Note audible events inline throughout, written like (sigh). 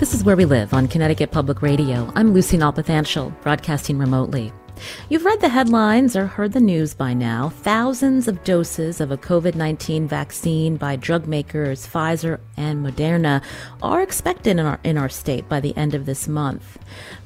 This is Where We Live on Connecticut Public Radio. I'm Lucy Nalpathanchil, broadcasting remotely. You've read the headlines or heard the news by now. Thousands of doses of a COVID 19 vaccine by drug makers Pfizer and Moderna are expected in our, in our state by the end of this month.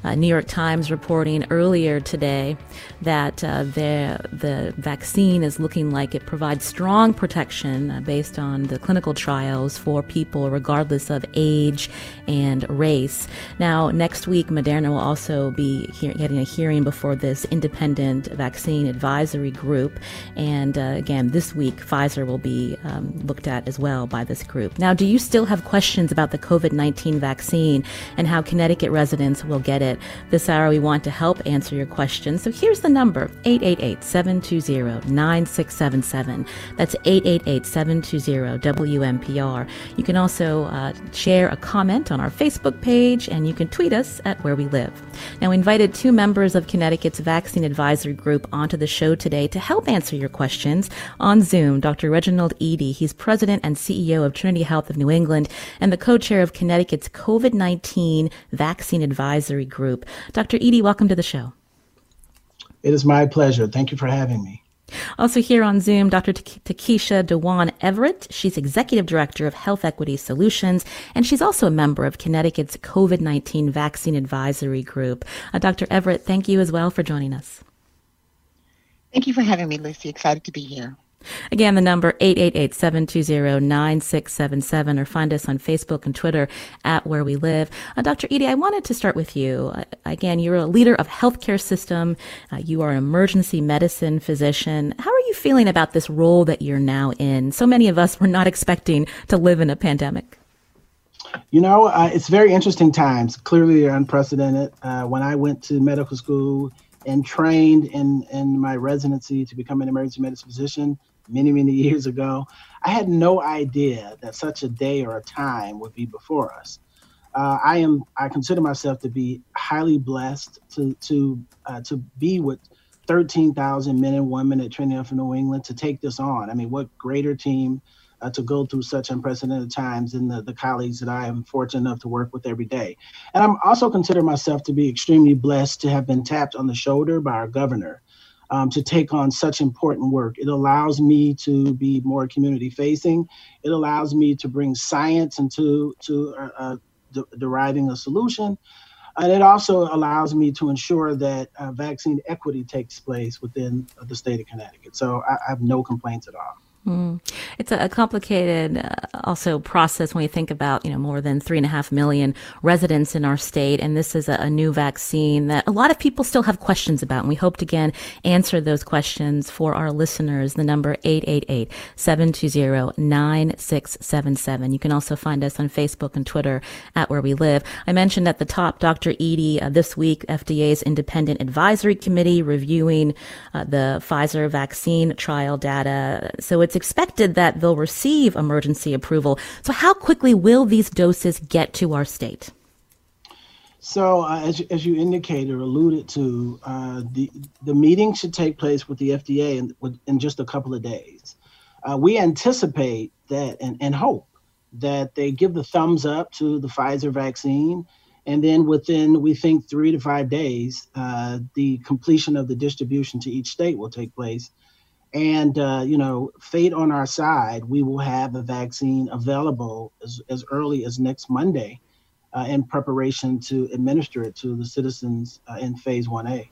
Uh, New York Times reporting earlier today that uh, the, the vaccine is looking like it provides strong protection uh, based on the clinical trials for people regardless of age and race. Now, next week, Moderna will also be getting a hearing before this independent vaccine advisory group. And uh, again, this week, Pfizer will be um, looked at as well by this group. Now, do you still have questions about the COVID 19 vaccine and how Connecticut residents will get it? This hour, we want to help answer your questions. So here's the number 888 720 9677. That's 888 720 WNPR. You can also uh, share a comment on our Facebook page and you can tweet us at Where We Live. Now, we invited two members of Connecticut's Vaccine Advisory Group onto the show today to help answer your questions on Zoom. Dr. Reginald Eady, he's president and CEO of Trinity Health of New England and the co-chair of Connecticut's COVID-19 Vaccine Advisory Group. Dr. Eady, welcome to the show. It is my pleasure. Thank you for having me. Also here on Zoom, Dr. Tekisha Dwan Everett. She's Executive Director of Health Equity Solutions, and she's also a member of Connecticut's COVID-19 Vaccine Advisory Group. Uh, Dr. Everett, thank you as well for joining us. Thank you for having me, Lucy. Excited to be here. Again, the number 888-720-9677 or find us on Facebook and Twitter at Where We Live. Uh, Dr. Eady, I wanted to start with you. Uh, again, you're a leader of healthcare system. Uh, you are an emergency medicine physician. How are you feeling about this role that you're now in? So many of us were not expecting to live in a pandemic. You know, uh, it's very interesting times. Clearly, they're unprecedented. Uh, when I went to medical school and trained in, in my residency to become an emergency medicine physician, many, many (laughs) years ago, I had no idea that such a day or a time would be before us. Uh, I am. I consider myself to be highly blessed to to uh, to be with 13,000 men and women at Trinity of New England to take this on. I mean, what greater team uh, to go through such unprecedented times than the, the colleagues that I am fortunate enough to work with every day. And I'm also consider myself to be extremely blessed to have been tapped on the shoulder by our governor um, to take on such important work. It allows me to be more community facing. It allows me to bring science into to uh, uh, de- deriving a solution. And it also allows me to ensure that uh, vaccine equity takes place within the state of Connecticut. So I, I have no complaints at all. Mm. It's a, complicated uh, also process when you think about you know more than three and a half million residents in our state, and this is a, a, new vaccine that a lot of people still have questions about, and we hope to again answer those questions for our listeners. The number 888-720-9677. You can also find us on Facebook and Twitter at Where We Live. I mentioned at the top, Dr. Eady uh, this week, FDA's independent advisory committee reviewing uh, the Pfizer vaccine trial data. So it's it's expected that they'll receive emergency approval. So, how quickly will these doses get to our state? So, uh, as, as you indicated or alluded to, uh, the, the meeting should take place with the FDA in, in just a couple of days. Uh, we anticipate that and, and hope that they give the thumbs up to the Pfizer vaccine. And then within, we think, three to five days, uh, the completion of the distribution to each state will take place and uh, you know fate on our side we will have a vaccine available as, as early as next monday uh, in preparation to administer it to the citizens uh, in phase 1a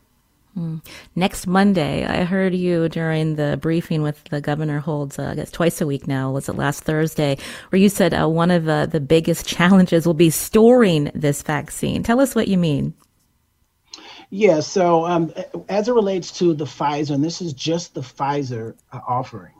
hmm. Next Monday, I heard you during the briefing with the governor holds, uh, I guess twice a week now, was it last Thursday, where you said uh, one of uh, the biggest (laughs) challenges will be storing this vaccine. Tell us what you mean. Yeah, so um, as it relates to the Pfizer, and this is just the Pfizer uh, offering,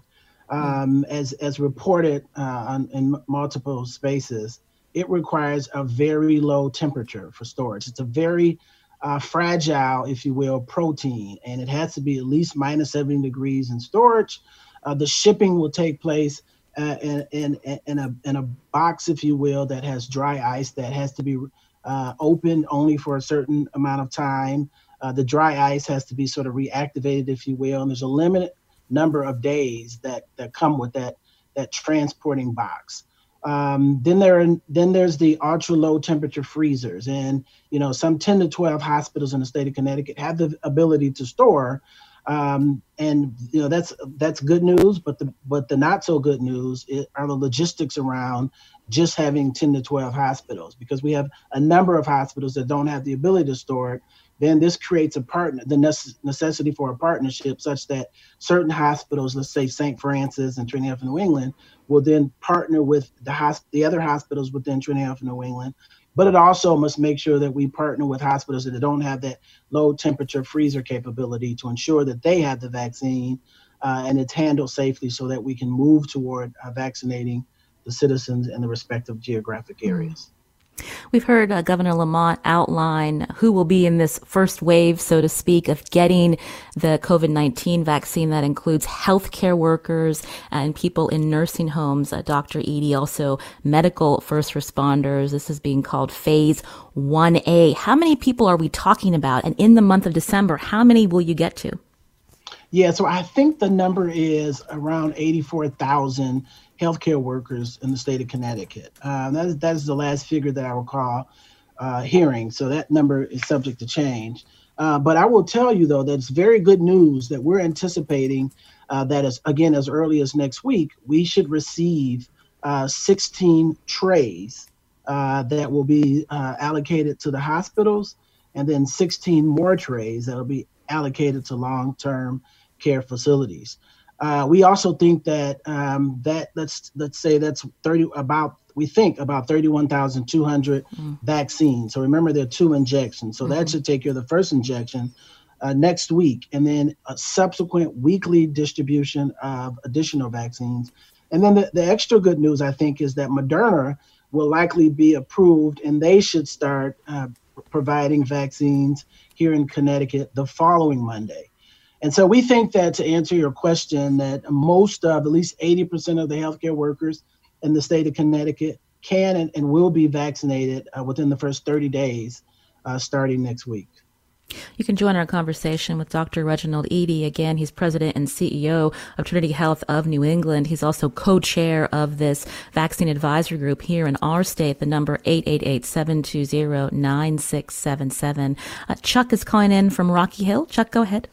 um, as as reported uh, on, in multiple spaces, it requires a very low temperature for storage. It's a very uh, fragile, if you will, protein, and it has to be at least minus 70 degrees in storage. Uh, the shipping will take place uh, in, in, in, a, in a box, if you will, that has dry ice that has to be uh, open only for a certain amount of time. Uh, the dry ice has to be sort of reactivated, if you will, and there's a limited number of days that, that come with that, that transporting box. Um, then there, then there's the ultra low temperature freezers, and you know some 10 to 12 hospitals in the state of Connecticut have the ability to store, um, and you know that's that's good news. But the but the not so good news are the logistics around just having 10 to 12 hospitals because we have a number of hospitals that don't have the ability to store it then this creates a partner, the necessity for a partnership such that certain hospitals, let's say St. Francis and Trinity Health New England, will then partner with the, hosp- the other hospitals within Trinity Health New England. But it also must make sure that we partner with hospitals that don't have that low temperature freezer capability to ensure that they have the vaccine uh, and it's handled safely so that we can move toward uh, vaccinating the citizens in the respective geographic areas. We've heard uh, Governor Lamont outline who will be in this first wave, so to speak, of getting the COVID 19 vaccine. That includes healthcare workers and people in nursing homes. Uh, Dr. Eady, also medical first responders. This is being called phase 1A. How many people are we talking about? And in the month of December, how many will you get to? Yeah, so I think the number is around 84,000 healthcare workers in the state of Connecticut. Uh, that, is, that is the last figure that I recall uh, hearing. So that number is subject to change. Uh, but I will tell you, though, that it's very good news that we're anticipating uh, that, as, again, as early as next week, we should receive uh, 16 trays uh, that will be allocated to the hospitals, and then 16 more trays that will be allocated to long term care facilities. Uh, we also think that um, that let's let's say that's 30 about we think about 31,200 mm. vaccines. So remember there are two injections. So mm-hmm. that should take care of the first injection uh, next week, and then a subsequent weekly distribution of additional vaccines. And then the, the extra good news I think is that Moderna will likely be approved, and they should start uh, providing vaccines here in Connecticut the following Monday. And so we think that to answer your question, that most of, at least 80% of the healthcare workers in the state of Connecticut can and, and will be vaccinated uh, within the first 30 days uh, starting next week. You can join our conversation with Dr. Reginald Eady. Again, he's president and CEO of Trinity Health of New England. He's also co-chair of this vaccine advisory group here in our state. The number 888-720-9677. Uh, Chuck is calling in from Rocky Hill. Chuck, go ahead.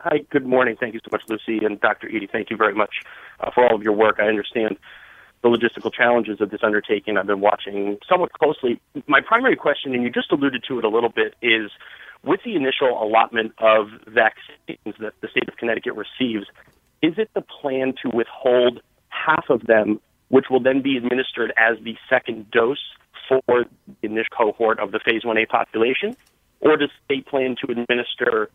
Hi, good morning. Thank you so much, Lucy and Dr. Eady. Thank you very much uh, for all of your work. I understand the logistical challenges of this undertaking. I've been watching somewhat closely. My primary question, and you just alluded to it a little bit, is with the initial allotment of vaccines that the state of Connecticut receives, is it the plan to withhold half of them, which will then be administered as the second dose for the initial cohort of the phase 1A population? Or does the state plan to administer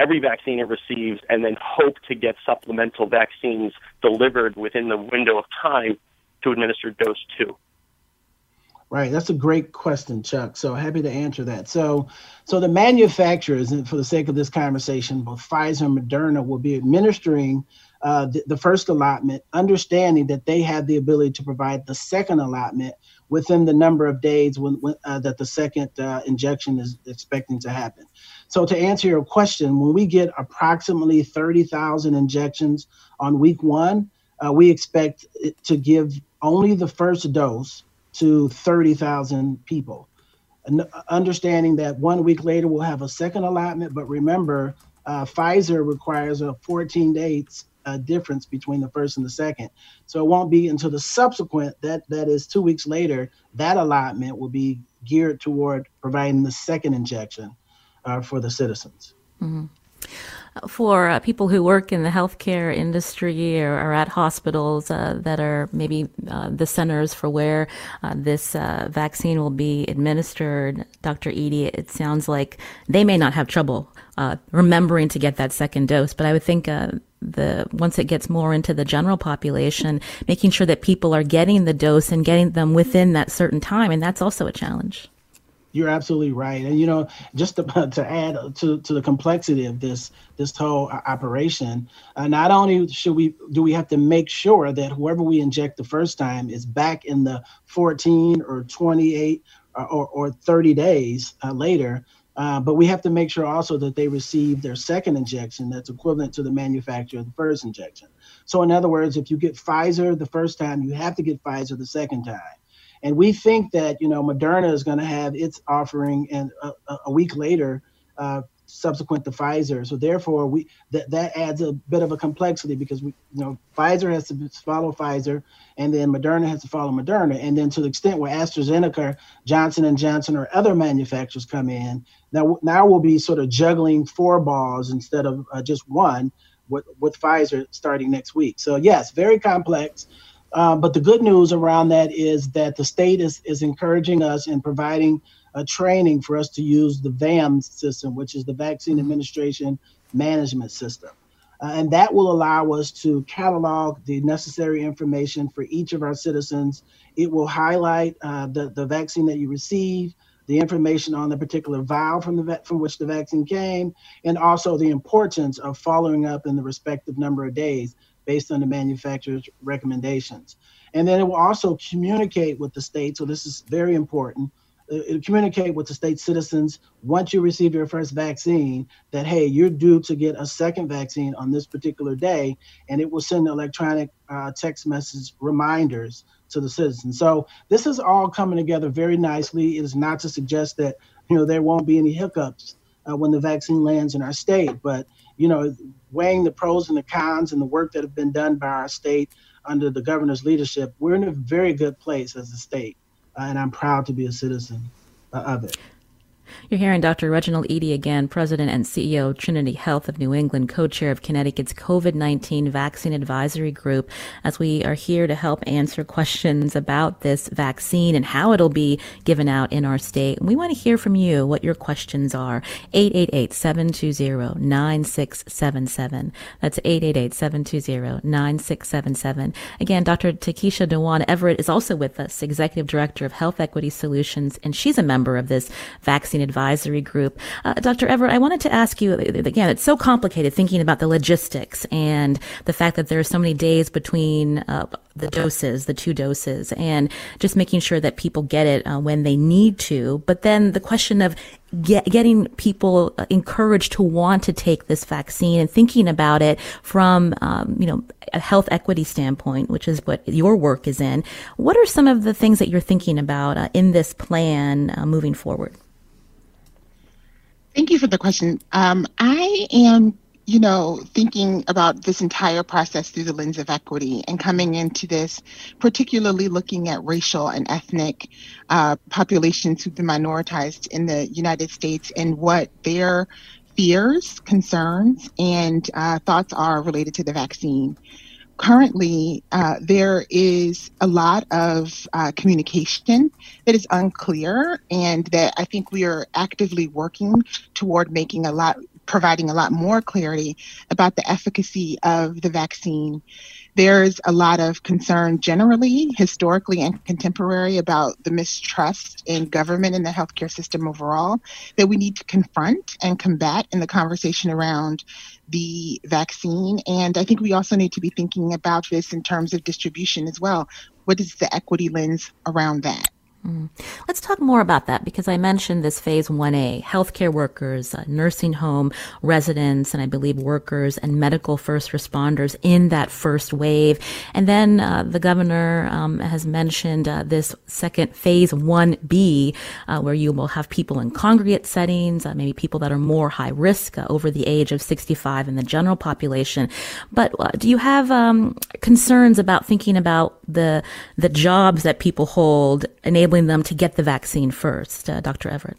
every vaccine it receives and then hope to get supplemental vaccines delivered within the window of time to administer dose two? Right, that's a great question, Chuck. So happy to answer that. So, so the manufacturers, and for the sake of this conversation, both Pfizer and Moderna will be administering uh, the, the, first allotment, understanding that they have the ability to provide the second allotment within the number of days when, when uh, that the second uh, injection is expecting to happen. So to answer your question, when we get approximately 30,000 injections on week one, uh, we expect to give only the first dose to 30,000 people. And understanding that one week later we'll have a second allotment, but remember, uh, Pfizer requires a 14 days uh, difference between the first and the second. So it won't be until the subsequent, that that is two weeks later, that allotment will be geared toward providing the second injection uh, for the citizens. Mm-hmm. For uh, people who work in the healthcare industry or at hospitals uh, that are maybe uh, the centers for where uh, this uh, vaccine will be administered, Dr. Eady, it sounds like they may not have trouble remembering to get that second dose, but I would think the once it gets more into the general population, making sure that people are getting the dose and getting them within that certain time, and that's also a challenge. You're absolutely right, and you know, just to, (laughs) to add to, to the complexity of this this whole operation, uh, not only should we do we have to make sure that whoever we inject the first time is back in the 14 or 28 or, or, or 30 days uh, later, uh, but we have to make sure also that they receive their second injection that's equivalent to the manufacturer of the first injection. So, in other words, if you get Pfizer the first time, you have to get Pfizer the second time. And we think that you know Moderna is going to have its offering, and a, a week later, uh, subsequent to Pfizer. So therefore, we that that adds a bit of a complexity because we you know Pfizer has to follow Pfizer, and then Moderna has to follow Moderna, and then to the extent where AstraZeneca, Johnson and Johnson, or other manufacturers come in, now now we'll be sort of juggling four balls instead of uh, just one with with Pfizer starting next week. So yes, very complex. Uh, but the good news around that is that the state is, is encouraging us and providing a training for us to use the VAMS system, which is the Vaccine mm-hmm. Administration Management System. Uh, and that will allow us to catalog the necessary information for each of our citizens. It will highlight uh, the, the vaccine that you receive, the information on the particular vial from the from which the vaccine came, and also the importance of following up in the respective number of days based on the manufacturer's recommendations. And then it will also communicate with the state. So this is very important. It'll communicate with the state citizens once you receive your first vaccine that hey, you're due to get a second vaccine on this particular day, and it will send electronic uh, text message reminders to the citizens. So this is all coming together very nicely. It is not to suggest that you know there won't be any hiccups uh, when the vaccine lands in our state, but you know, weighing the pros and the cons and the work that have been done by our state under the governor's leadership, we're in a very good place as a state, uh, and I'm proud to be a citizen uh, of it. You're hearing Dr. Reginald Eady again, President and CEO of Trinity Health of New England, co-chair of Connecticut's COVID-19 Vaccine Advisory Group, as we are here to help answer questions about this vaccine and how it'll be given out in our state. we want to hear from you what your questions are. 888-720-9677. That's 888-720-9677. Again, Dr. Tekisha Dwan Everett is also with us, Executive Director of Health Equity Solutions, and she's a member of this vaccine Advisory Group. Uh, Dr. Everett, I wanted to ask you again, it's so complicated thinking about the logistics and the fact that there are so many days between uh, the doses, the two doses, and just making sure that people get it uh, when they need to. But then the question of get, getting people uh, encouraged to want to take this vaccine and thinking about it from, um, you know, a health equity standpoint, which is what your work is in. What are some of the things that you're thinking about uh, in this plan uh, moving forward? Thank you for the question. Um, I am, you know, thinking about this entire process through the lens of equity and coming into this, particularly looking at racial and ethnic uh, populations who've been minoritized in the United States and what their fears, concerns, and uh, thoughts are related to the vaccine currently uh, there is a lot of uh, communication that is unclear and that I think we are actively working toward making a lot, providing a lot more clarity about the efficacy of the vaccine. There's a lot of concern generally, historically and contemporary, about the mistrust in government and the healthcare system overall that we need to confront and combat in the conversation around the vaccine. And I think we also need to be thinking about this in terms of distribution as well. What is the equity lens around that? Mm. Let's talk more about that because I mentioned this phase 1A healthcare workers, uh, nursing home residents, and I believe workers and medical first responders in that first wave. And then uh, the governor um, has mentioned uh, this second phase 1B, uh, where you will have people in congregate settings, uh, maybe people that are more high risk over the age of 65 in the general population. But do you have um, concerns about thinking about the the jobs that people hold, enabling enabling them to get the vaccine first, uh, Dr. Everett?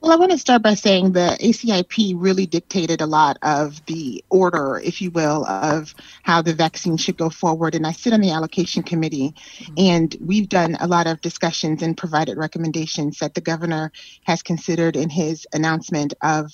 Well, I want to start by saying the ACIP really dictated a lot of the order, if you will, of how the vaccine should go forward. And I sit on the allocation committee, mm-hmm. and we've done a lot of discussions and provided recommendations that the governor has considered in his announcement of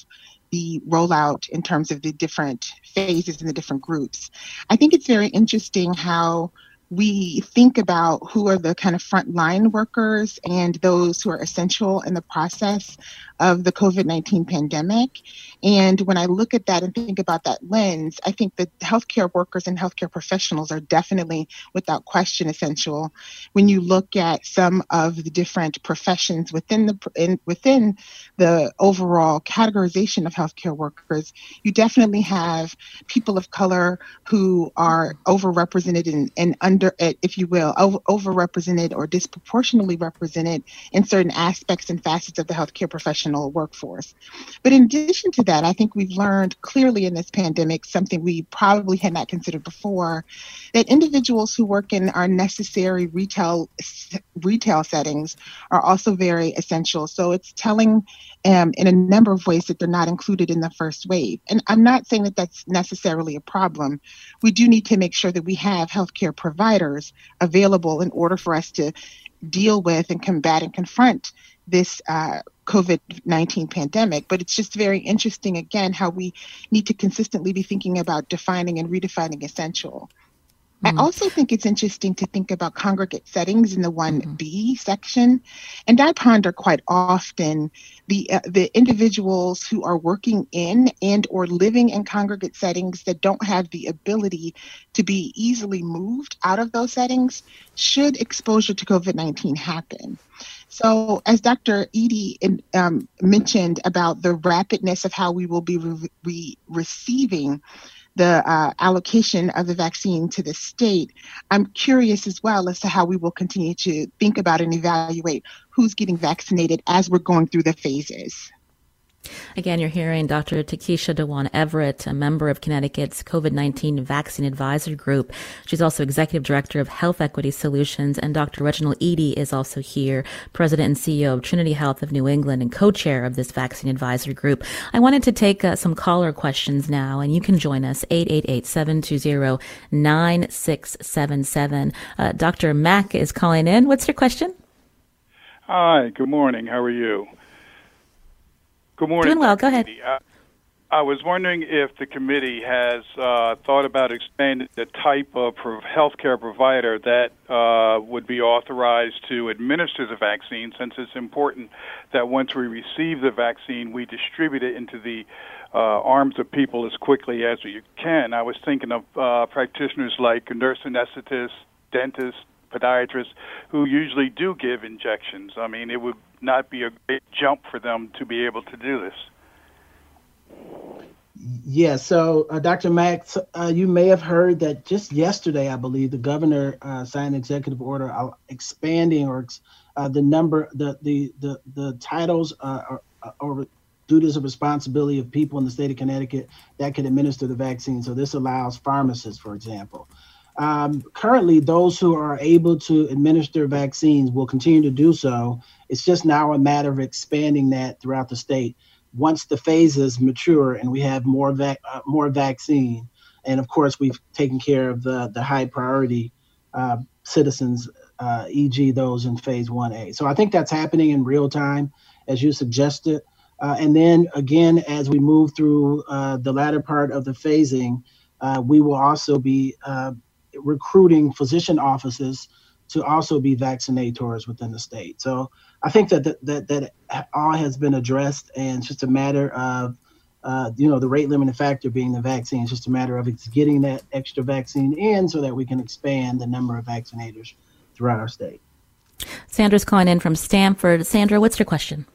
the rollout in terms of the different phases and the different groups. I think it's very interesting how we think about who are the kind of frontline workers and those who are essential in the process of the COVID 19 pandemic. And when I look at that and think about that lens, I think that healthcare workers and healthcare professionals are definitely, without question, essential. When you look at some of the different professions within the in, within the overall categorization of healthcare workers, you definitely have people of color who are overrepresented and, and under, eh, if you will, over, overrepresented or disproportionately represented in certain aspects and facets of the healthcare professional professional workforce. But in addition to that, I think we've learned clearly in this pandemic something we probably had not considered before that individuals who work in our necessary retail retail settings are also very essential. So it's telling um, in a number of ways that they're not included in the first wave. And I'm not saying that that's necessarily a problem. We do need to make sure that we have healthcare providers available in order for us to deal with and combat and confront this uh, COVID 19 pandemic. But it's just very interesting, again, how we need to consistently be thinking about defining and redefining essential. Mm-hmm. I also think it's interesting to think about congregate settings in the 1B mm-hmm. section. And I ponder quite often the uh, the individuals who are working in and or living in congregate settings that don't have the ability to be easily moved out of those settings should exposure to COVID-19 happen. So, as Dr. Eady um, mentioned about the rapidness of how we will be re- re- receiving the uh, allocation of the vaccine to the state, I'm curious as well as to how we will continue to think about and evaluate who's getting vaccinated as we're going through the phases. Again, you're hearing Dr. Tekisha Dwan Everett, a member of Connecticut's COVID 19 Vaccine Advisory Group. She's also Executive Director of Health Equity Solutions, and Dr. Reginald Eady is also here, President and CEO of Trinity Health of New England and co chair of this Vaccine Advisory Group. I wanted to take uh, some caller questions now, and you can join us 888 720 9677. Uh, Dr. Mack is calling in. What's your question? Hi, good morning. How are you? Good morning. Doing well. Go ahead. I, I was wondering if the committee has uh, thought about expanding the type of healthcare provider that uh, would be authorized to administer the vaccine, since it's important that once we receive the vaccine, we distribute it into the uh, arms of people as quickly as we can. I was thinking of uh, practitioners like nurse anesthetists, dentists, podiatrists, who usually do give injections. I mean, it would not be a great jump for them to be able to do this. Yeah, so uh, Dr. Max, uh, you may have heard that just yesterday, I believe, the governor uh, signed an executive order uh, expanding or uh, the number, the the the, the titles uh, or, or duties of responsibility of people in the state of Connecticut that can administer the vaccine. So this allows pharmacists, for example. Um, currently, those who are able to administer vaccines will continue to do so. It's just now a matter of expanding that throughout the state. Once the phases mature and we have more vac- uh, more vaccine, and of course we've taken care of the the high priority uh, citizens, uh, e.g., those in phase one A. So I think that's happening in real time, as you suggested. Uh, and then again, as we move through uh, the latter part of the phasing, uh, we will also be recruiting physician offices to also be vaccinators within the state. So I think that that that, that all has been addressed, and it's just a matter of uh, you know the rate limiting factor being the vaccine. It's just a matter of it's getting that extra vaccine in so that we can expand the number of vaccinators throughout our state. Sandra's calling in from Stamford. Sandra, what's your question?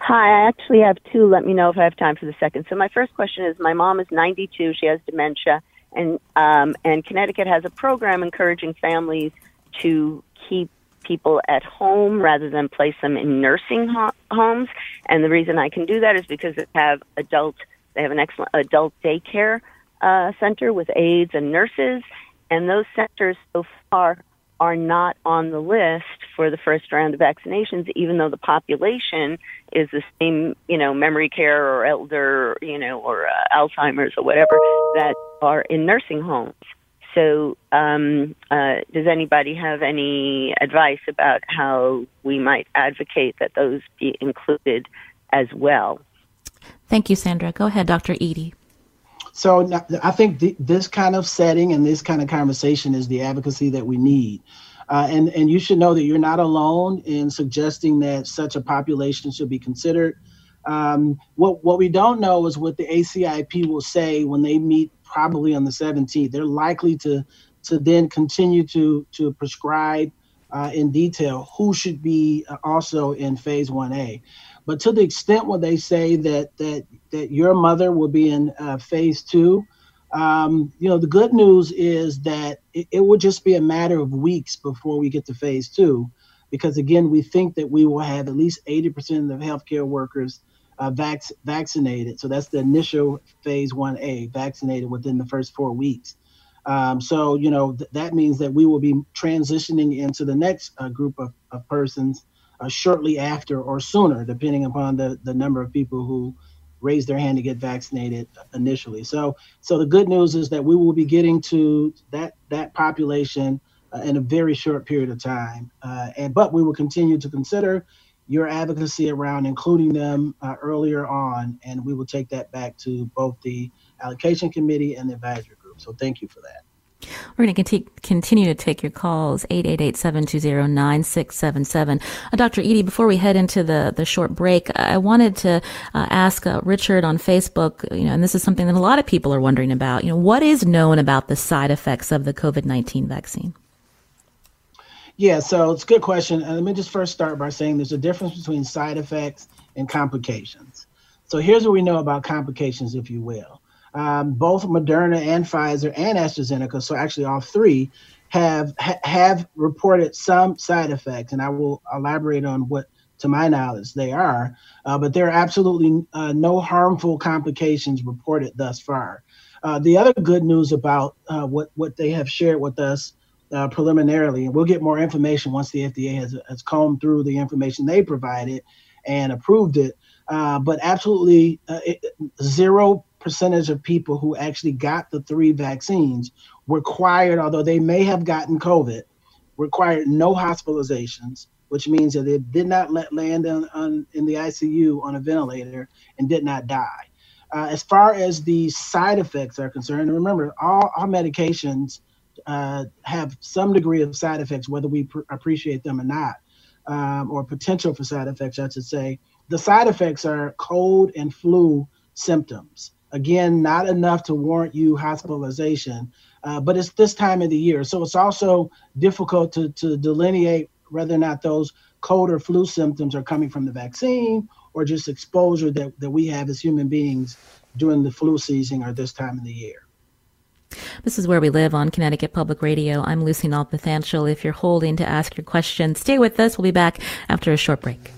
Hi, I actually have two. Let me know if I have time for the second. So my first question is: My mom is 92. She has dementia and um, and Connecticut has a program encouraging families to keep people at home rather than place them in nursing ho- homes. And the reason I can do that is because they have adult they have an excellent adult daycare uh, center with aides and nurses, and those centers so far are not on the list for the first round of vaccinations, even though the population is the same, you know, memory care or elder, you know, or uh, Alzheimer's or whatever that are in nursing homes. So, um, uh, does anybody have any advice about how we might advocate that those be included as well? Thank you, Sandra. Go ahead, Dr. Eady. So I think th- this kind of setting and this kind of conversation is the advocacy that we need. Uh, and, and you should know that you're not alone in suggesting that such a population should be considered. Um, what, what we don't know is what the ACIP will say when they meet probably on the 17th. They're likely to, to then continue to, to prescribe uh, in detail who should be also in phase 1A. But to the extent where they say that that that your mother will be in uh, phase two, um, you know, the good news is that it, it will just be a matter of weeks before we get to phase two, because again, we think that we will have at least 80% of healthcare workers uh, vac- vaccinated. So that's the initial phase 1A, vaccinated within the first four weeks. Um, so, you know, th- that means that we will be transitioning into the next uh, group of, of persons uh, shortly after or sooner, depending upon the, the number of people who raise their hand to get vaccinated initially. So, so the good news is that we will be getting to that that population uh, in a very short period of time. Uh, and but we will continue to consider your advocacy around including them uh, earlier on, and we will take that back to both the allocation committee and the advisory group. So, thank you for that. We're going to continue to take your calls, 888-720-9677. Uh, Dr. Eady, before we head into the, the short break, I wanted to uh, ask uh, Richard on Facebook, you know, and this is something that a lot of people are wondering about, you know, what is known about the side effects of the COVID-19 vaccine? Yeah, so it's a good question. And let me just first start by saying there's a difference between side effects and complications. So here's what we know about complications, if you will um, both Moderna and Pfizer and AstraZeneca, so actually all three, have ha- have reported some side effects, and I will elaborate on what, to my knowledge, they are. Uh, but there are absolutely uh, no harmful complications reported thus far. Uh, the other good news about uh, what what they have shared with us uh, preliminarily, and we'll get more information once the FDA has has combed through the information they provided and approved it. Uh, but absolutely it, zero percentage of people who actually got the three vaccines required, although they may have gotten COVID, required no hospitalizations, which means that they did not let land on, on in the ICU on a ventilator and did not die. Uh, as far as the side effects are concerned, remember all, all medications uh, have some degree of side effects, whether we pr- appreciate them or not, um, or potential for side effects, I should say. The side effects are cold and flu symptoms. Again, not enough to warrant you hospitalization, uh, but it's this time of the year. So it's also difficult to, to delineate whether or not those cold or flu symptoms are coming from the vaccine or just exposure that, that we have as human beings during the flu season or this time of the year. This is where we live on Connecticut Public Radio. I'm Lucy Nalpathanchil. If you're holding to ask your question, stay with us. We'll be back after a short break.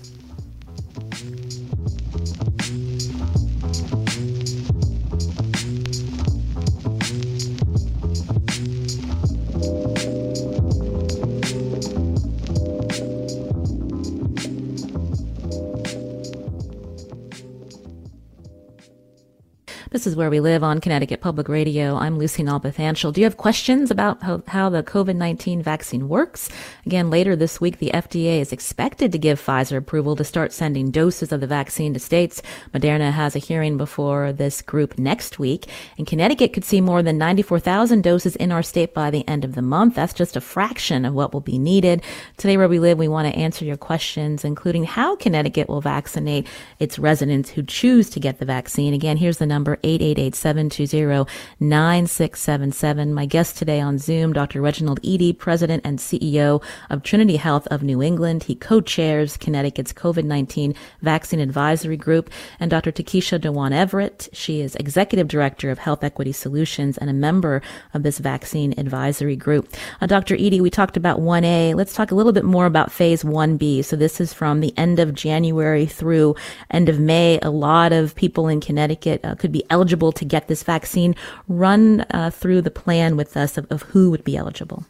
This is Where We Live on Connecticut Public Radio. I'm Lucy Nalpathanchil. Do you have questions about how, how the COVID-19 vaccine works? Again, later this week, the FDA is expected to give Pfizer approval to start sending doses of the vaccine to states. Moderna has a hearing before this group next week. And Connecticut could see more than 94,000 doses in our state by the end of the month. That's just a fraction of what will be needed. Today, Where We Live, we want to answer your questions, including how Connecticut will vaccinate its residents who choose to get the vaccine. Again, here's the number 888-720-9677. My guest today on Zoom, Dr. Reginald Eady, President and CEO of Trinity Health of New England. He co-chairs Connecticut's COVID-19 Vaccine Advisory Group. And Dr. Tekisha Dwan Everett. She is Executive Director of Health Equity Solutions and a member of this Vaccine Advisory Group. Uh, Dr. Eady, we talked about 1A. Let's talk a little bit more about Phase 1B. So this is from the end of January through end of May. A lot of people in Connecticut uh, could be eligible to get this vaccine. Run uh, through the plan with us of, of who would be eligible.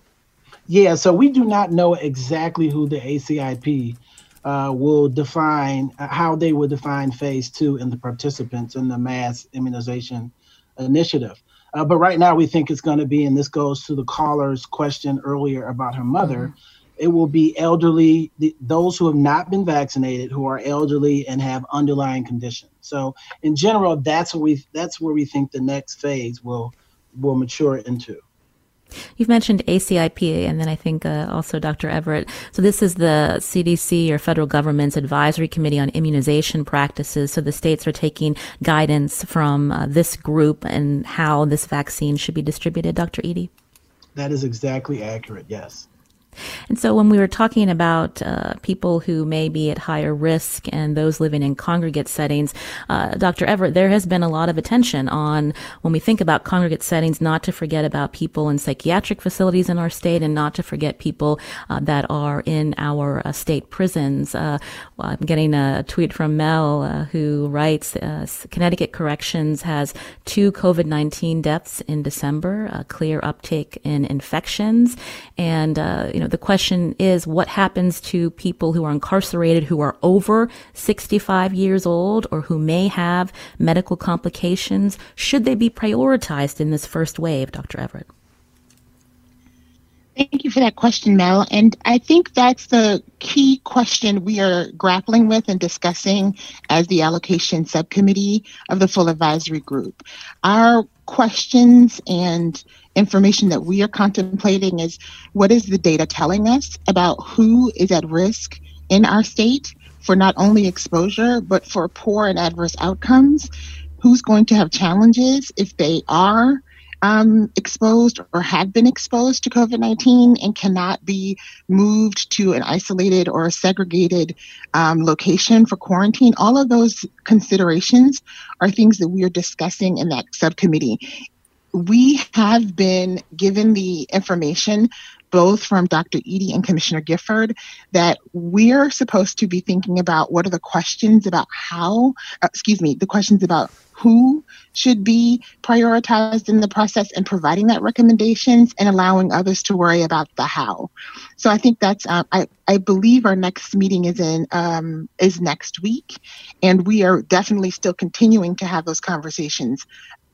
Yeah, so we do not know exactly who the ACIP uh, will define, uh, how they will define phase two in the participants in the mass immunization initiative. Uh, but right now, we think it's going to be, and this goes to the caller's question earlier about her mother, mm-hmm. It will be elderly, the, those who have not been vaccinated, who are elderly and have underlying conditions. So in general, that's what we that's where we think the next phase will will mature into. You've mentioned ACIP and then I think uh, also Dr. Everett. So this is the CDC or federal government's advisory committee on immunization practices. So the states are taking guidance from uh, this group and how this vaccine should be distributed. Dr. Eady? That is exactly accurate, yes. And so, when we were talking about uh, people who may be at higher risk and those living in congregate settings, uh, Dr. Everett, there has been a lot of attention on when we think about congregate settings, not to forget about people in psychiatric facilities in our state and not to forget people uh, that are in our uh, state prisons. Uh, I'm getting a tweet from Mel uh, who writes Connecticut Corrections has two COVID 19 deaths in December, a clear uptick in infections, and, you know, the question is what happens to people who are incarcerated who are over 65 years old or who may have medical complications? Should they be prioritized in this first wave, Dr. Everett? Thank you for that question, Mel. And I think that's the key question we are grappling with and discussing as the allocation subcommittee of the full advisory group. Our questions and information that we are contemplating is what is the data telling us about who is at risk in our state for not only exposure, but for poor and adverse outcomes? Who's going to have challenges if they are um, exposed or have been exposed to COVID 19 and cannot be moved to an isolated or segregated um, location for quarantine. All of those considerations are things that we are discussing in that subcommittee we have been given the information both from Dr. Eady and Commissioner Gifford that we're supposed to be thinking about what are the questions about how, uh, excuse me, the questions about who should be prioritized in the process and providing that recommendations and allowing others to worry about the how. So I think that's uh, I I believe our next meeting is in um, is next week, and we are definitely still continuing to have those conversations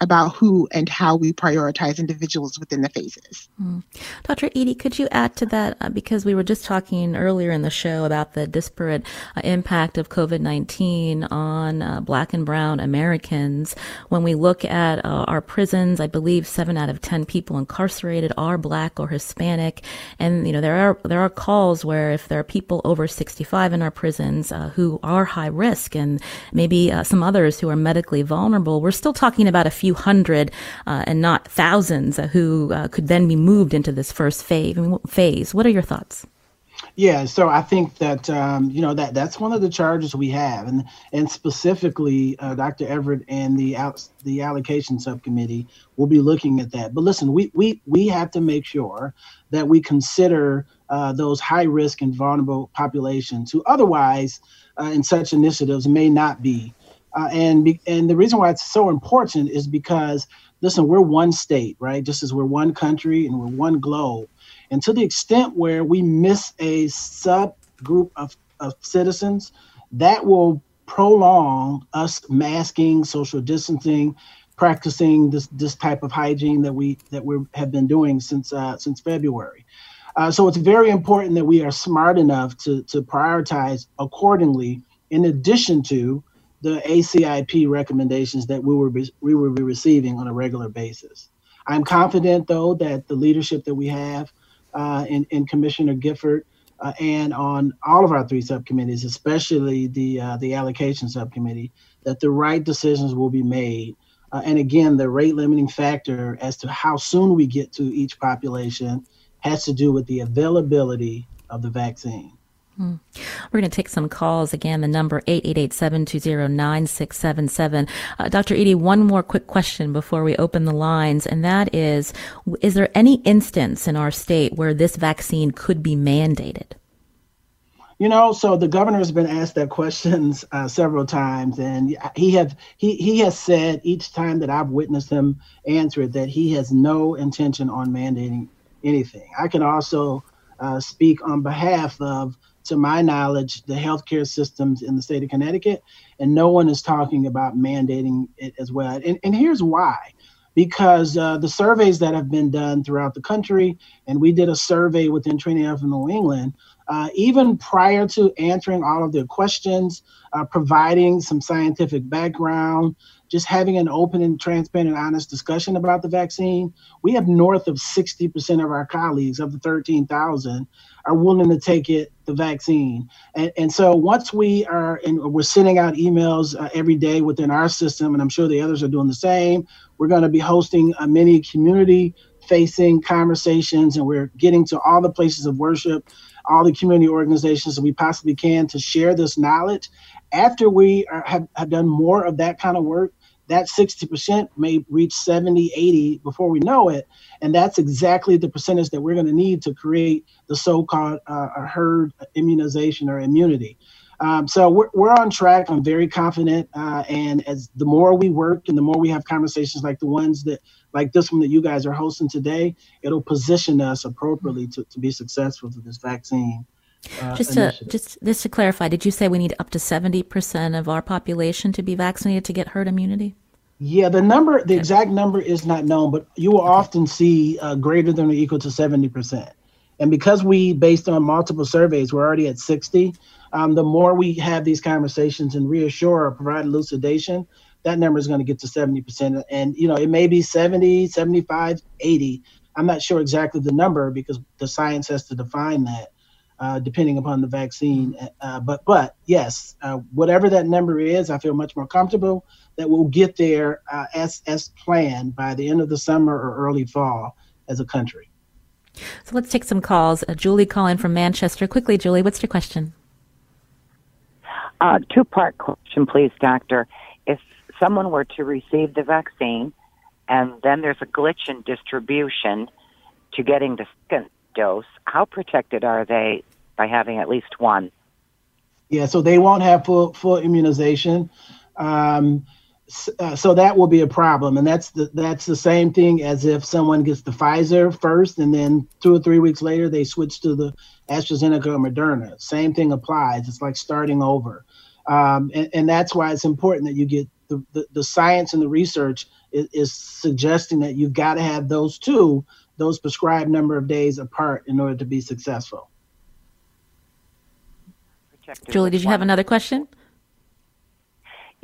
about who and how we prioritize individuals within the phases. Mm. Dr. Eady, could you add to that? Uh, because we were just talking earlier in the show about the disparate uh, impact of COVID 19 on uh, Black and Brown Americans. When we look at uh, our prisons, I believe seven out of 10 people incarcerated are Black or Hispanic. And, you know, there are, there are calls where if there are people over 65 in our prisons uh, who are high risk and maybe uh, some others who are medically vulnerable, we're still talking about a few few hundred uh, and not thousands uh, who uh, could then be moved into this first phase. Phase. What are your thoughts? Yeah, so I think that um, you know that that's one of the charges we have, and and specifically, uh, Dr. Everett and the out, the allocation subcommittee will be looking at that. But listen, we we we have to make sure that we consider uh, those high risk and vulnerable populations who otherwise, uh, in such initiatives, may not be uh, and and the reason why it's so important is because listen, we're one state, right? Just as we're one country and we're one globe. And to the extent where we miss a subgroup of, of citizens, that will prolong us masking, social distancing, practicing this this type of hygiene that we that we have been doing since uh, since February. Uh, so it's very important that we are smart enough to to prioritize accordingly. In addition to the ACIP recommendations that we be, we will be receiving on a regular basis. I'm confident, though, that the leadership that we have uh, in, in Commissioner Gifford uh, and on all of our three subcommittees, especially the uh, the allocation subcommittee, that the right decisions will be made. Uh, and again, the rate limiting factor as to how soon we get to each population has to do with the availability of the vaccine. Hmm. We're going to take some calls again. The number 888-720-9677. Uh, Dr. Eady, one more quick question before we open the lines, and that is, is there any instance in our state where this vaccine could be mandated? You know, so the governor has been asked that questions uh, several times, and he have he he has said each time that I've witnessed him answer it that he has no intention on mandating anything. I can also uh, speak on behalf of to my knowledge, the healthcare systems in the state of Connecticut, and no one is talking about mandating it as well. And, and here's why. because uh, the surveys that have been done throughout the country, and we did a survey within Trinity of New England, uh, even prior to answering all of their questions, uh, providing some scientific background, just having an open and transparent and honest discussion about the vaccine, we have north of 60% of our colleagues of the 13,000 are willing to take it, the vaccine. And, and so once we are, and we're sending out emails uh, every day within our system, and I'm sure the others are doing the same, we're going to be hosting uh, many community facing conversations and we're getting to all the places of worship all the community organizations that we possibly can to share this knowledge. After we are, have, have done more of that kind of work that 60% may reach 70 80 before we know it. And that's exactly the percentage that we're going to need to create the so-called uh, herd immunization or immunity um, so we're, we're on track i'm very confident uh, and as the more we work and the more we have conversations like the ones that like this one that you guys are hosting today it'll position us appropriately to, to be successful with this vaccine uh, just to just just to clarify, did you say we need up to seventy percent of our population to be vaccinated to get herd immunity? Yeah, the number, the okay. exact number is not known, but you will okay. often see uh, greater than or equal to seventy percent. And because we, based on multiple surveys, we're already at sixty. Um, the more we have these conversations and reassure or provide elucidation, that number is going to get to 70%. And, you know, it may be 70, 75, 80. I'm not sure exactly the number because the science has to define that uh, depending upon the vaccine. Uh, but but yes, uh, whatever that number is, I feel much more comfortable that we'll get there uh, as as planned by the end of the summer or early fall as a country. So let's take some calls. Uh, Julie calling from Manchester. Quickly, Julie, what's your question? Uh, two part question, please, doctor. If someone were to receive the vaccine and then there's a glitch in distribution to getting the second dose, how protected are they by having at least one? Yeah, so they won't have full full immunization. Um, uh, so that will be a problem, and that's the that's the same thing as if someone gets the Pfizer first, and then two or three weeks later they switch to the AstraZeneca or Moderna. Same thing applies. It's like starting over, um, and, and, that's why it's important that you get the, the, the science and the research is, is suggesting that you've got to have those two those prescribed number of days apart in order to be successful. Julie, did you have another question?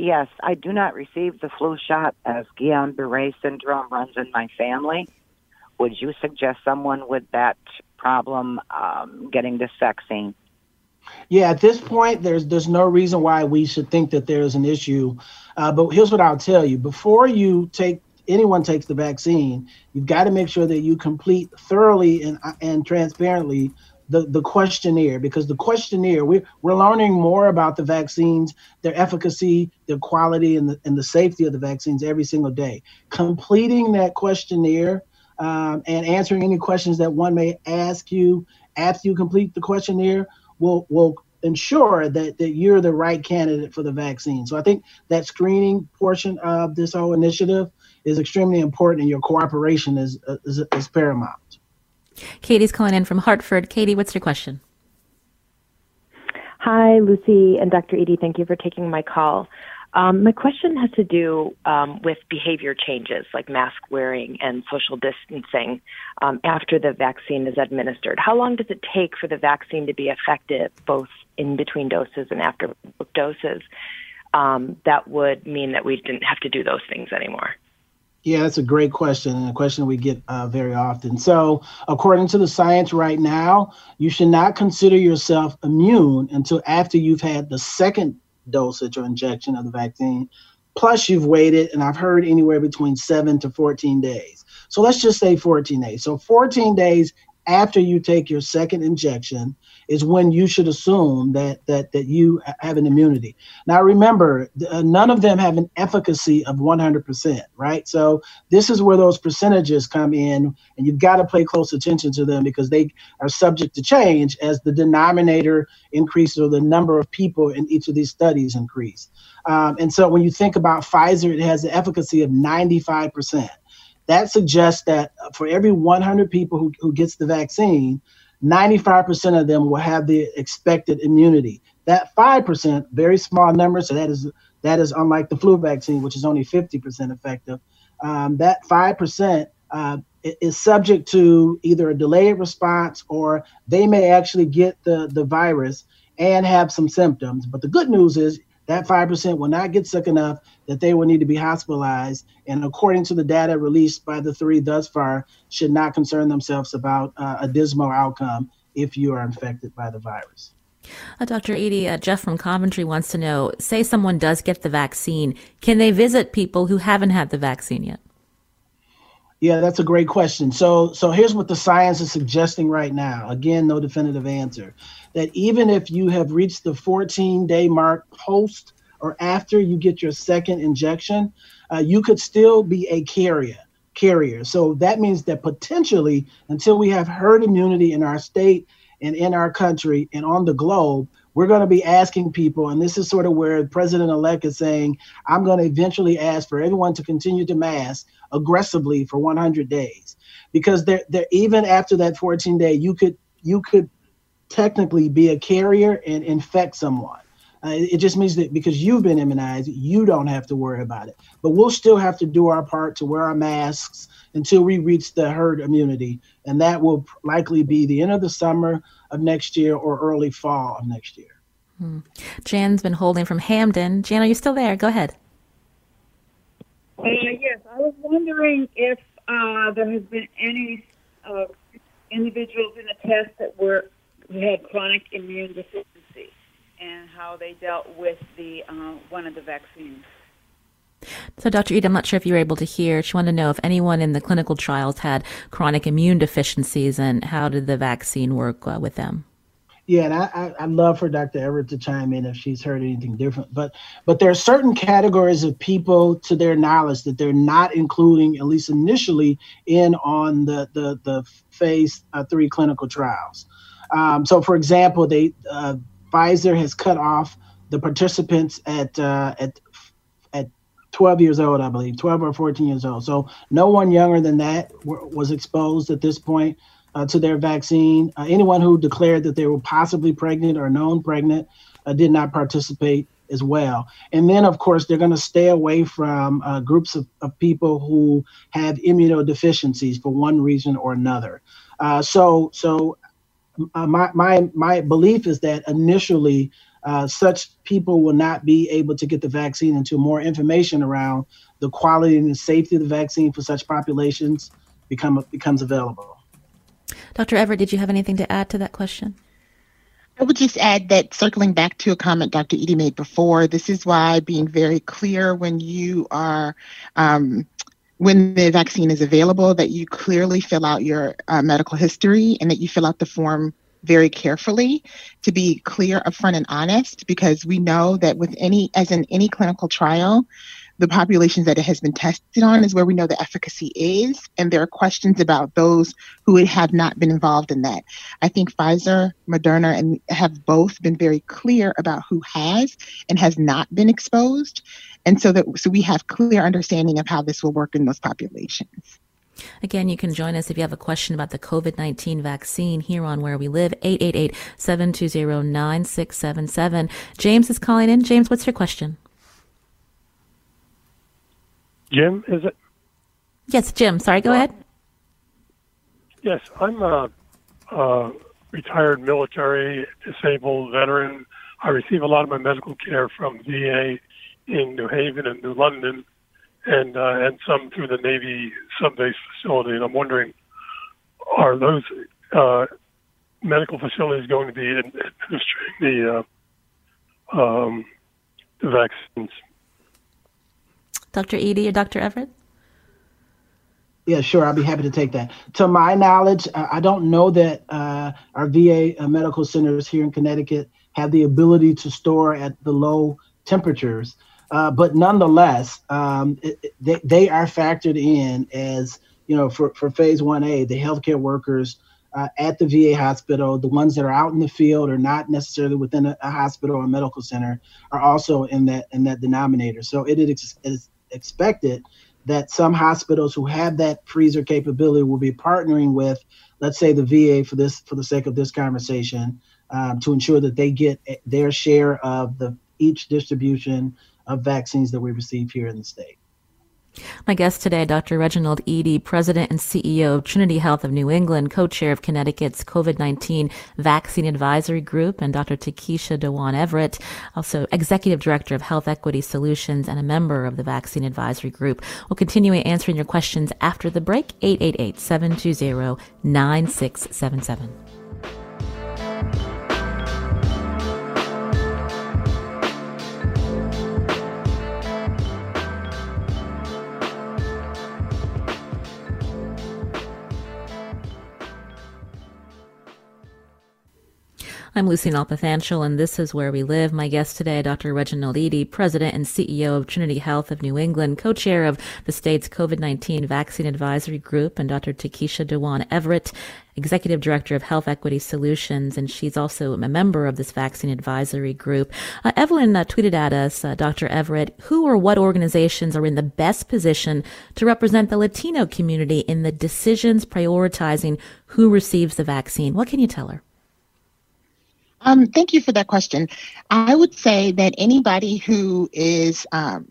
Yes, I do not receive the flu shot as Guillain-Barré syndrome runs in my family. Would you suggest someone with that problem um, getting this vaccine? Yeah, at this point, there's there's no reason why we should think that there's an issue. Uh, but here's what I'll tell you: before you take anyone takes the vaccine, you've got to make sure that you complete thoroughly and and transparently the, the questionnaire because the questionnaire we're, we're learning more about the vaccines their efficacy their quality and the, and the safety of the vaccines every single day completing that questionnaire um, and answering any questions that one may ask you after you complete the questionnaire will will ensure that, that you're the right candidate for the vaccine so i think that screening portion of this whole initiative is extremely important, and your cooperation is, is, is paramount. Katie's calling in from Hartford. Katie, what's your question? Hi, Lucy and Dr. Eady. Thank you for taking my call. Um, my question has to do um, with behavior changes like mask wearing and social distancing um, after the vaccine is administered. How long does it take for the vaccine to be effective, both in between doses and after doses? Um, that would mean that we didn't have to do those things anymore. Yeah, that's a great question and a question we get uh, very often. So, according to the science right now, you should not consider yourself immune until after you've had the second dosage or injection of the vaccine. Plus, you've waited, and I've heard anywhere between seven to 14 days. So, let's just say 14 days. So, 14 days after you take your second injection is when you should assume that that that you have an immunity. Now remember, uh, none of them have an efficacy of 100%, right? So this is where those percentages come in and you've got to pay close attention to them because they are subject to change as the denominator increases or the number of people in each of these studies increase. Um, and so when you think about Pfizer, it has an efficacy of 95% that suggests that for every 100 people who, who gets the vaccine, 95% of them will have the expected immunity. That 5%, very small number, so that is that is unlike the flu vaccine, which is only 50% effective. um, that 5% uh, is subject to either a delayed response or they may actually get the, the virus and have some symptoms. But the good news is that 5% will not get sick enough that they will need to be hospitalized. And according to the data released by the three thus far, should not concern themselves about uh, a dismal outcome if you are infected by the virus. Uh, Dr. Eady, uh, Jeff from Coventry wants to know say someone does get the vaccine, can they visit people who haven't had the vaccine yet? Yeah, that's a great question. So, so here's what the science is suggesting right now. Again, no definitive answer. That even if you have reached the 14 day mark post or after you get your second injection, uh, you could still be a carrier. Carrier. So that means that potentially, until we have herd immunity in our state and in our country and on the globe, we're going to be asking people, and this is sort of where President elect is saying, I'm going to eventually ask for everyone to continue to mask aggressively for 100 days. Because there, there, even after that 14 day, you could, you could technically be a carrier and infect someone. Uh, it just means that because you've been immunized, you don't have to worry about it. But we'll still have to do our part to wear our masks until we reach the herd immunity. And that will likely be the end of the summer of next year or early fall of next year. Hmm. Jan's been holding from Hamden. Jan, are you still there? Go ahead. Uh, yes, I was wondering if uh, there has been any uh, individuals in the test that were who had chronic immune deficiency and how they dealt with the uh, one of the vaccines. So, Dr. Eady, I'm not sure if you were able to hear. She wanted to know if anyone in the clinical trials had chronic immune deficiencies and how did the vaccine work uh, with them? Yeah, and I, I, love for Dr. Everett to chime in if she's heard anything different. But but there are certain categories of people, to their knowledge, that they're not including, at least initially, in on the the, the phase uh, three clinical trials. Um, so, for example, they uh, Pfizer has cut off the participants at uh, at 12 years old, I believe, 12 or 14 years old. So no one younger than that was exposed at this point uh, to their vaccine. Uh, anyone who declared that they were possibly pregnant or known pregnant uh, did not participate as well. And then, of course, they're going to stay away from uh, groups of, of people who have immunodeficiencies for one reason or another. Uh, so, so uh, my, my, my belief is that initially uh, such people will not be able to get the vaccine until more information around the quality and the safety of the vaccine for such populations become becomes available. Dr. Everett, did you have anything to add to that question? I would just add that circling back to a comment Dr. Eady made before, this is why being very clear when you are um, when the vaccine is available that you clearly fill out your uh, medical history and that you fill out the form very carefully to be clear, upfront, and honest because we know that with any, as in any clinical trial, the populations that it has been tested on is where we know the efficacy is. And there are questions about those who have not been involved in that. I think Pfizer, Moderna, and have both been very clear about who has and has not been exposed. And so that so we have clear understanding of how this will work in those populations. Again, you can join us if you have a question about the COVID 19 vaccine here on Where We Live, 888 720 9677. James is calling in. James, what's your question? Jim, is it? Yes, Jim. Sorry, go uh, ahead. Yes, I'm a, a retired military disabled veteran. I receive a lot of my medical care from VA in New Haven and New London and uh, and some through the Navy sub-base facility. And I'm wondering, are those uh, medical facilities going to be administering the uh, um, the vaccines? Dr. Eady or Dr. Everett? Yeah, sure. I'll be happy to take that. To my knowledge, I don't know that uh, our VA uh, medical centers here in Connecticut have the ability to store at the low temperatures. Uh, but nonetheless, um, it, it, they, they are factored in as, you know, for, for phase 1A, the healthcare workers uh, at the VA hospital, the ones that are out in the field or not necessarily within a, a hospital or medical center, are also in that in that denominator. So it is, is expected that some hospitals who have that freezer capability will be partnering with, let's say, the VA for this for the sake of this conversation, um, to ensure that they get their share of the each distribution of vaccines that we receive here in the state. My guest today, Dr. Reginald Eady, President and CEO of Trinity Health of New England, co-chair of Connecticut's COVID-19 Vaccine Advisory Group, and Dr. Tekisha Dwan Everett, also Executive Director of Health Equity Solutions and a member of the Vaccine Advisory Group. We'll continue answering your questions after the break, 888-720-9677. I'm Lucy Nalpathanchil, and this is Where We Live. My guest today, Dr. Reginald Eady, President and CEO of Trinity Health of New England, co-chair of the state's COVID-19 Vaccine Advisory Group, and Dr. Tekisha Dwan Everett, Executive Director of Health Equity Solutions, and she's also a member of this vaccine advisory group. Uh, Evelyn uh, tweeted at us, uh, Dr. Everett, who or what organizations are in the best position to represent the Latino community in the decisions prioritizing who receives the vaccine? What can you tell her? Um, thank you for that question. I would say that anybody who is um,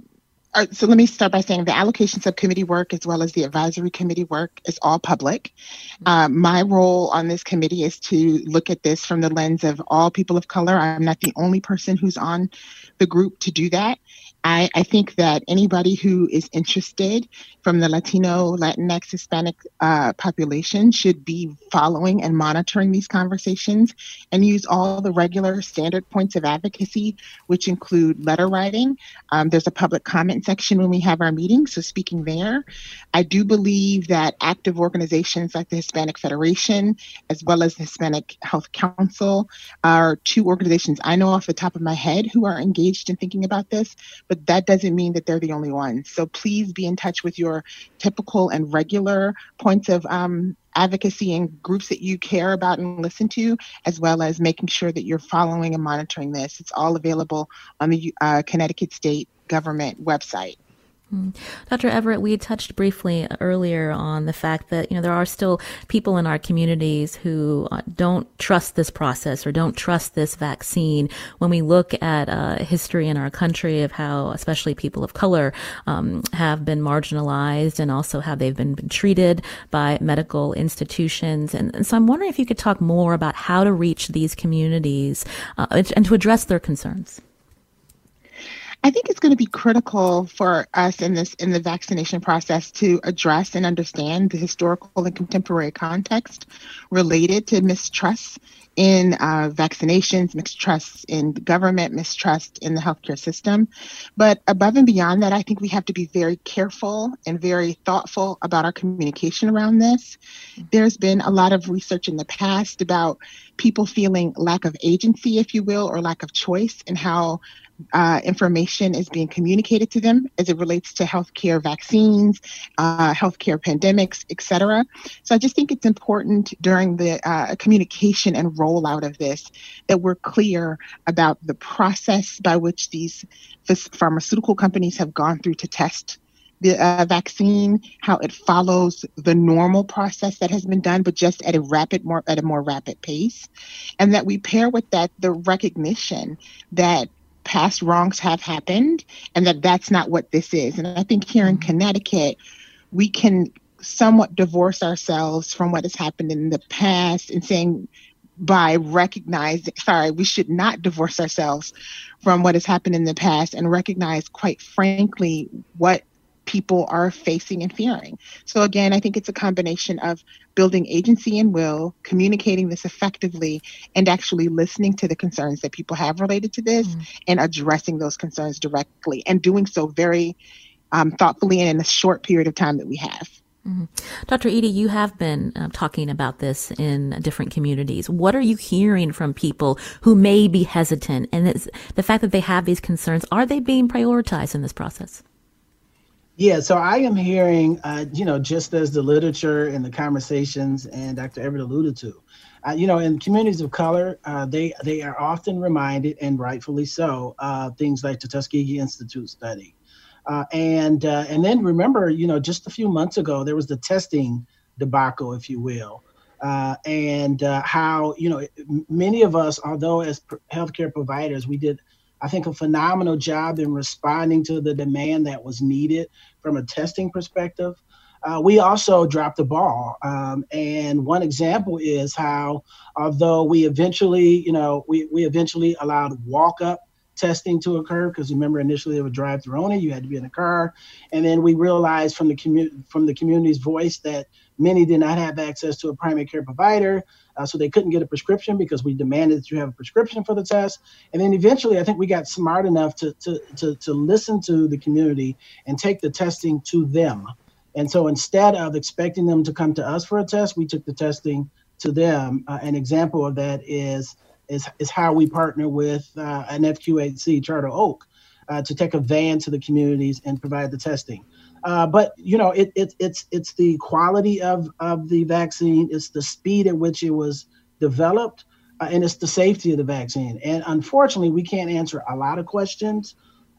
uh, so let me start by saying the allocation subcommittee work as well as the advisory committee work is all public. Um, my role on this committee is to look at this from the lens of all people of color. I'm not the only person who's on the group to do that. I, I, think that anybody who is interested from the Latino, Latinx, Hispanic uh, population should be following and monitoring these conversations and use all the regular standard points of advocacy, which include letter writing. Um, there's a public comment section when we have our meetings, so speaking there. I do believe that active organizations like the Hispanic Federation, as well as the Hispanic Health Council, are two organizations I know off the top of my head who are engaged in thinking about this but that doesn't mean that they're the only ones. So please be in touch with your typical and regular points of um, advocacy and groups that you care about and listen to, as well as making sure that you're following and monitoring this. It's all available on the uh, Connecticut State government website. Hmm. Dr. Everett, we touched briefly earlier on the fact that you know there are still people in our communities who uh, don't trust this process or don't trust this vaccine. When we look at uh, history in our country of how, especially people of color, um, have been marginalized and also how they've been, treated by medical institutions, and, and, so I'm wondering if you could talk more about how to reach these communities uh, and to address their concerns. I think it's going to be critical for us in this in the vaccination process to address and understand the historical and contemporary context related to mistrust in uh, vaccinations, mistrust in government, mistrust in the healthcare system. But above and beyond that, I think we have to be very careful and very thoughtful about our communication around this. There's been a lot of research in the past about people feeling lack of agency, if you will, or lack of choice and how uh, information is being communicated to them as it relates to healthcare vaccines, uh, healthcare pandemics, etc. So I just think it's important during the uh, communication and rollout of this that we're clear about the process by which these pharmaceutical companies have gone through to test the uh, vaccine, how it follows the normal process that has been done, but just at a rapid, more at a more rapid pace, and that we pair with that the recognition that past wrongs have happened and that that's not what this is. And I think here in mm-hmm. Connecticut, we can somewhat divorce ourselves from what has happened in the past and saying by recognizing sorry we should not divorce ourselves from what has happened in the past and recognize quite frankly what people are facing and fearing. So, again, I think it's a combination of building agency and will, communicating this effectively, and actually listening to the concerns that people have related to this mm. and addressing those concerns directly and doing so very um, thoughtfully and in a short period of time that we have. Mm-hmm. Dr. Eady, you have been uh, talking about this in different communities. What are you hearing from people who may be hesitant? And the fact that they have these concerns, are they being prioritized in this process? Yeah, so I am hearing, uh, you know, just as the literature and the conversations and Dr. Everett alluded to, uh, you know, in communities of color, uh, they they are often reminded, and rightfully so, uh, things like the Tuskegee Institute study, uh, and uh, and then remember, you know, just a few months ago there was the testing debacle, if you will, and how you know many of us, although as healthcare providers, we did I think, a phenomenal job in responding to the demand that was needed from a testing perspective. Uh, we also dropped the ball. Um, and one example is how, although we eventually, you know, we, we eventually allowed walk up testing to occur because remember initially they would drive through only you had to be in a car. And then we realized from the community from the community's voice that many did not have access to a primary care provider uh, so they couldn't get a prescription because we demanded that you have a prescription for the test. And then eventually i think we got smart enough to to to, to listen to the community and take the testing to them. And so instead of expecting them to come to us for a test we took the testing to them. Uh, an example of that is is, is how we partner with uh, an FQHC, Charter Oak, uh, to take a van to the communities and provide the testing. Uh, but you know, it, it, it's it's the quality of of the vaccine, it's the speed at which it was developed, uh, and it's the safety of the vaccine. And unfortunately, we can't answer a lot of questions,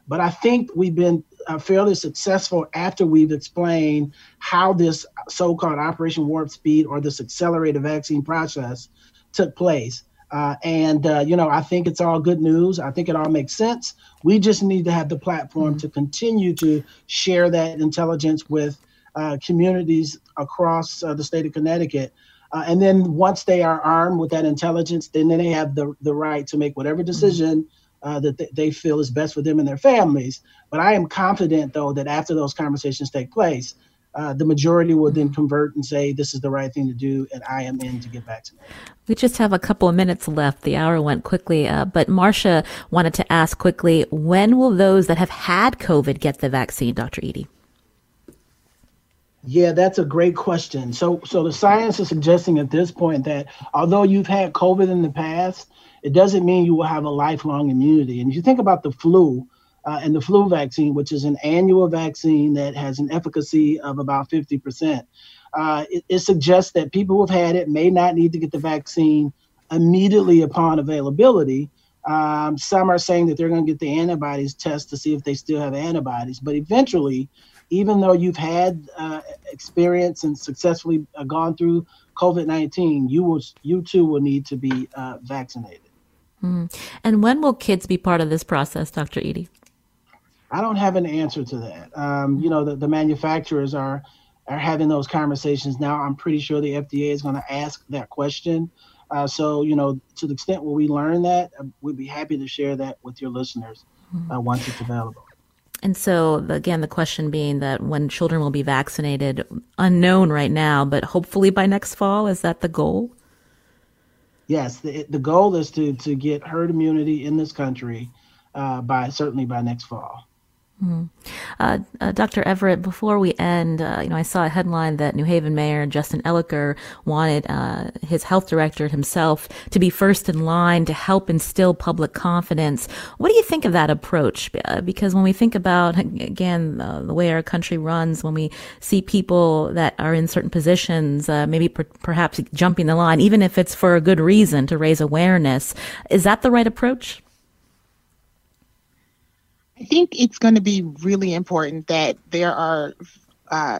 but I think we've been uh, fairly successful after we've explained how this so-called Operation Warp Speed or this accelerated vaccine process took place. Uh, and uh, you know, I think it's all good news. I think it all makes sense. We just need to have the platform to continue to share that intelligence with uh, communities across uh, the state of Connecticut. Uh, and then once they are armed with that intelligence, then, then they have the, the right to make whatever decision uh, that th- they feel is best for them and their families. But I am confident, though, that after those conversations take place, uh, the majority will then convert and say this is the right thing to do, and I am in to get back to vaccinated. We just have a couple of minutes left. The hour went quickly, uh, but Marcia wanted to ask quickly: When will those that have had COVID get the vaccine, Dr. Eady? Yeah, that's a great question. So, so the science is suggesting at this point that although you've had COVID in the past, it doesn't mean you will have a lifelong immunity. And if you think about the flu, uh, and the flu vaccine, which is an annual vaccine that has an efficacy of about 50%. Uh, it, it, suggests that people who have had it may not need to get the vaccine immediately upon availability. Um, some are saying that they're going to get the antibodies test to see if they still have antibodies, but eventually, even though you've had uh, experience and successfully uh, gone through COVID-19, you will you too will need to be uh, vaccinated. Mm. And when will kids be part of this process, Dr. Eady? I don't have an answer to that. Um, you know, the, the manufacturers are are having those conversations now. I'm pretty sure the FDA is going to ask that question. Uh, so, you know, to the extent where we learn that, uh, we'd be happy to share that with your listeners uh, once it's available. And so, again, the question being that when children will be vaccinated, unknown right now, but hopefully by next fall, is that the goal? Yes, the, the goal is to, to get herd immunity in this country uh, by certainly by next fall. Mm-hmm. Uh, uh, Dr. Everett, before we end, uh, you know, I saw a headline that New Haven Mayor Justin Elicker wanted uh, his health director himself to be first in line to help instill public confidence. What do you think of that approach? Uh, because when we think about, (laughs) again, the way our country runs, when we see people that are in certain positions, uh, maybe per- perhaps jumping the line, even if it's for a good reason to raise awareness, is that the right approach? I think it's going to be really important that there are uh,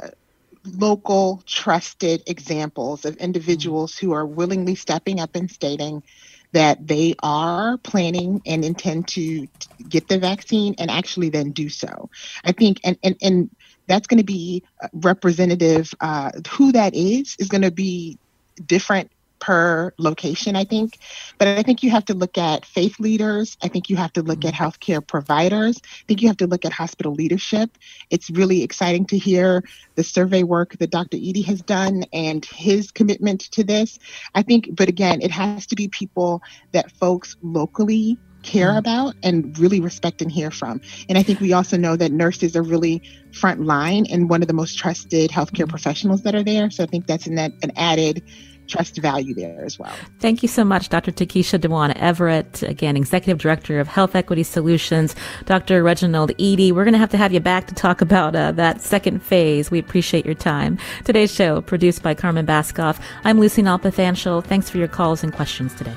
local, trusted examples of individuals who are willingly stepping up and stating that they are planning and intend to get the vaccine and actually then do so. I think, and, and, and that's going to be representative. Uh, who that is is going to be different per location, I think. But I think you have to look at faith leaders. I think you have to look at mm-hmm. healthcare providers. I think you have to look at hospital leadership. It's really exciting to hear the survey work that Dr. Eady has done and his commitment to this. I think, but again, it has to be people that folks locally care mm-hmm. about and really respect and hear from. And I think we also know that nurses are really front line and one of the most trusted healthcare mm-hmm. professionals that are there. So I think that's an, an added trust value there as well. Thank you so much, Dr. Tekisha Dewana Everett, again, Executive Director of Health Equity Solutions, Dr. Reginald Eady. We're going to have to have you back to talk about uh, that second phase. We appreciate your time. Today's show, produced by Carmen Baskauf. I'm Lucy Nalpathanchil. Thanks for your calls and questions today.